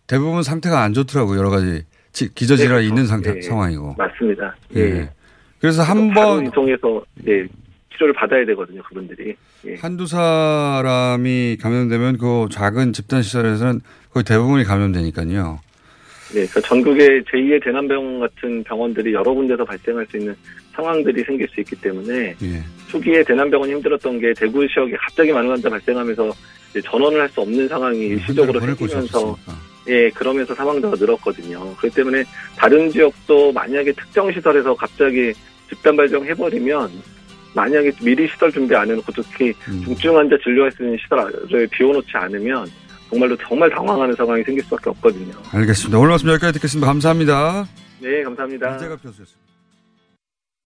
Speaker 7: 대부분 상태가 안 좋더라고요. 여러 가지 지- 기저질환이
Speaker 15: 네,
Speaker 7: 있는
Speaker 15: 그렇죠.
Speaker 7: 상태
Speaker 15: 예,
Speaker 7: 상황이고.
Speaker 15: 맞습니다.
Speaker 7: 예.
Speaker 15: 예.
Speaker 7: 그래서 한 번
Speaker 15: 이동해서 예, 치료를 받아야 되거든요, 그분들이. 예.
Speaker 7: 한두 사람이 감염되면 그 작은 집단 시설에서는 거의 대부분이 감염되니까요.
Speaker 15: 네, 그러니까 전국의 제2의 대남병원 같은 병원들이 여러 군데서 발생할 수 있는 상황들이 생길 수 있기 때문에
Speaker 7: 예.
Speaker 15: 초기에 대남병원이 힘들었던 게 대구 지역에 갑자기 많은 환자 발생하면서 전원을 할 수 없는 상황이 일시적으로
Speaker 7: 곳이
Speaker 15: 생기면서. 예, 그러면서 사망자가 늘었거든요. 그렇기 때문에 다른 지역도 만약에 특정 시설에서 갑자기 집단 발병해버리면 만약에 미리 시설 준비 안 해놓고 특히 중증 환자 진료할 수 있는 시설을 비워놓지 않으면 정말로 정말 당황하는 상황이 생길 수밖에 없거든요.
Speaker 7: 알겠습니다. 오늘 말씀 여기까지 듣겠습니다. 감사합니다.
Speaker 15: 네, 감사합니다.
Speaker 7: 이재갑 교수였습니다.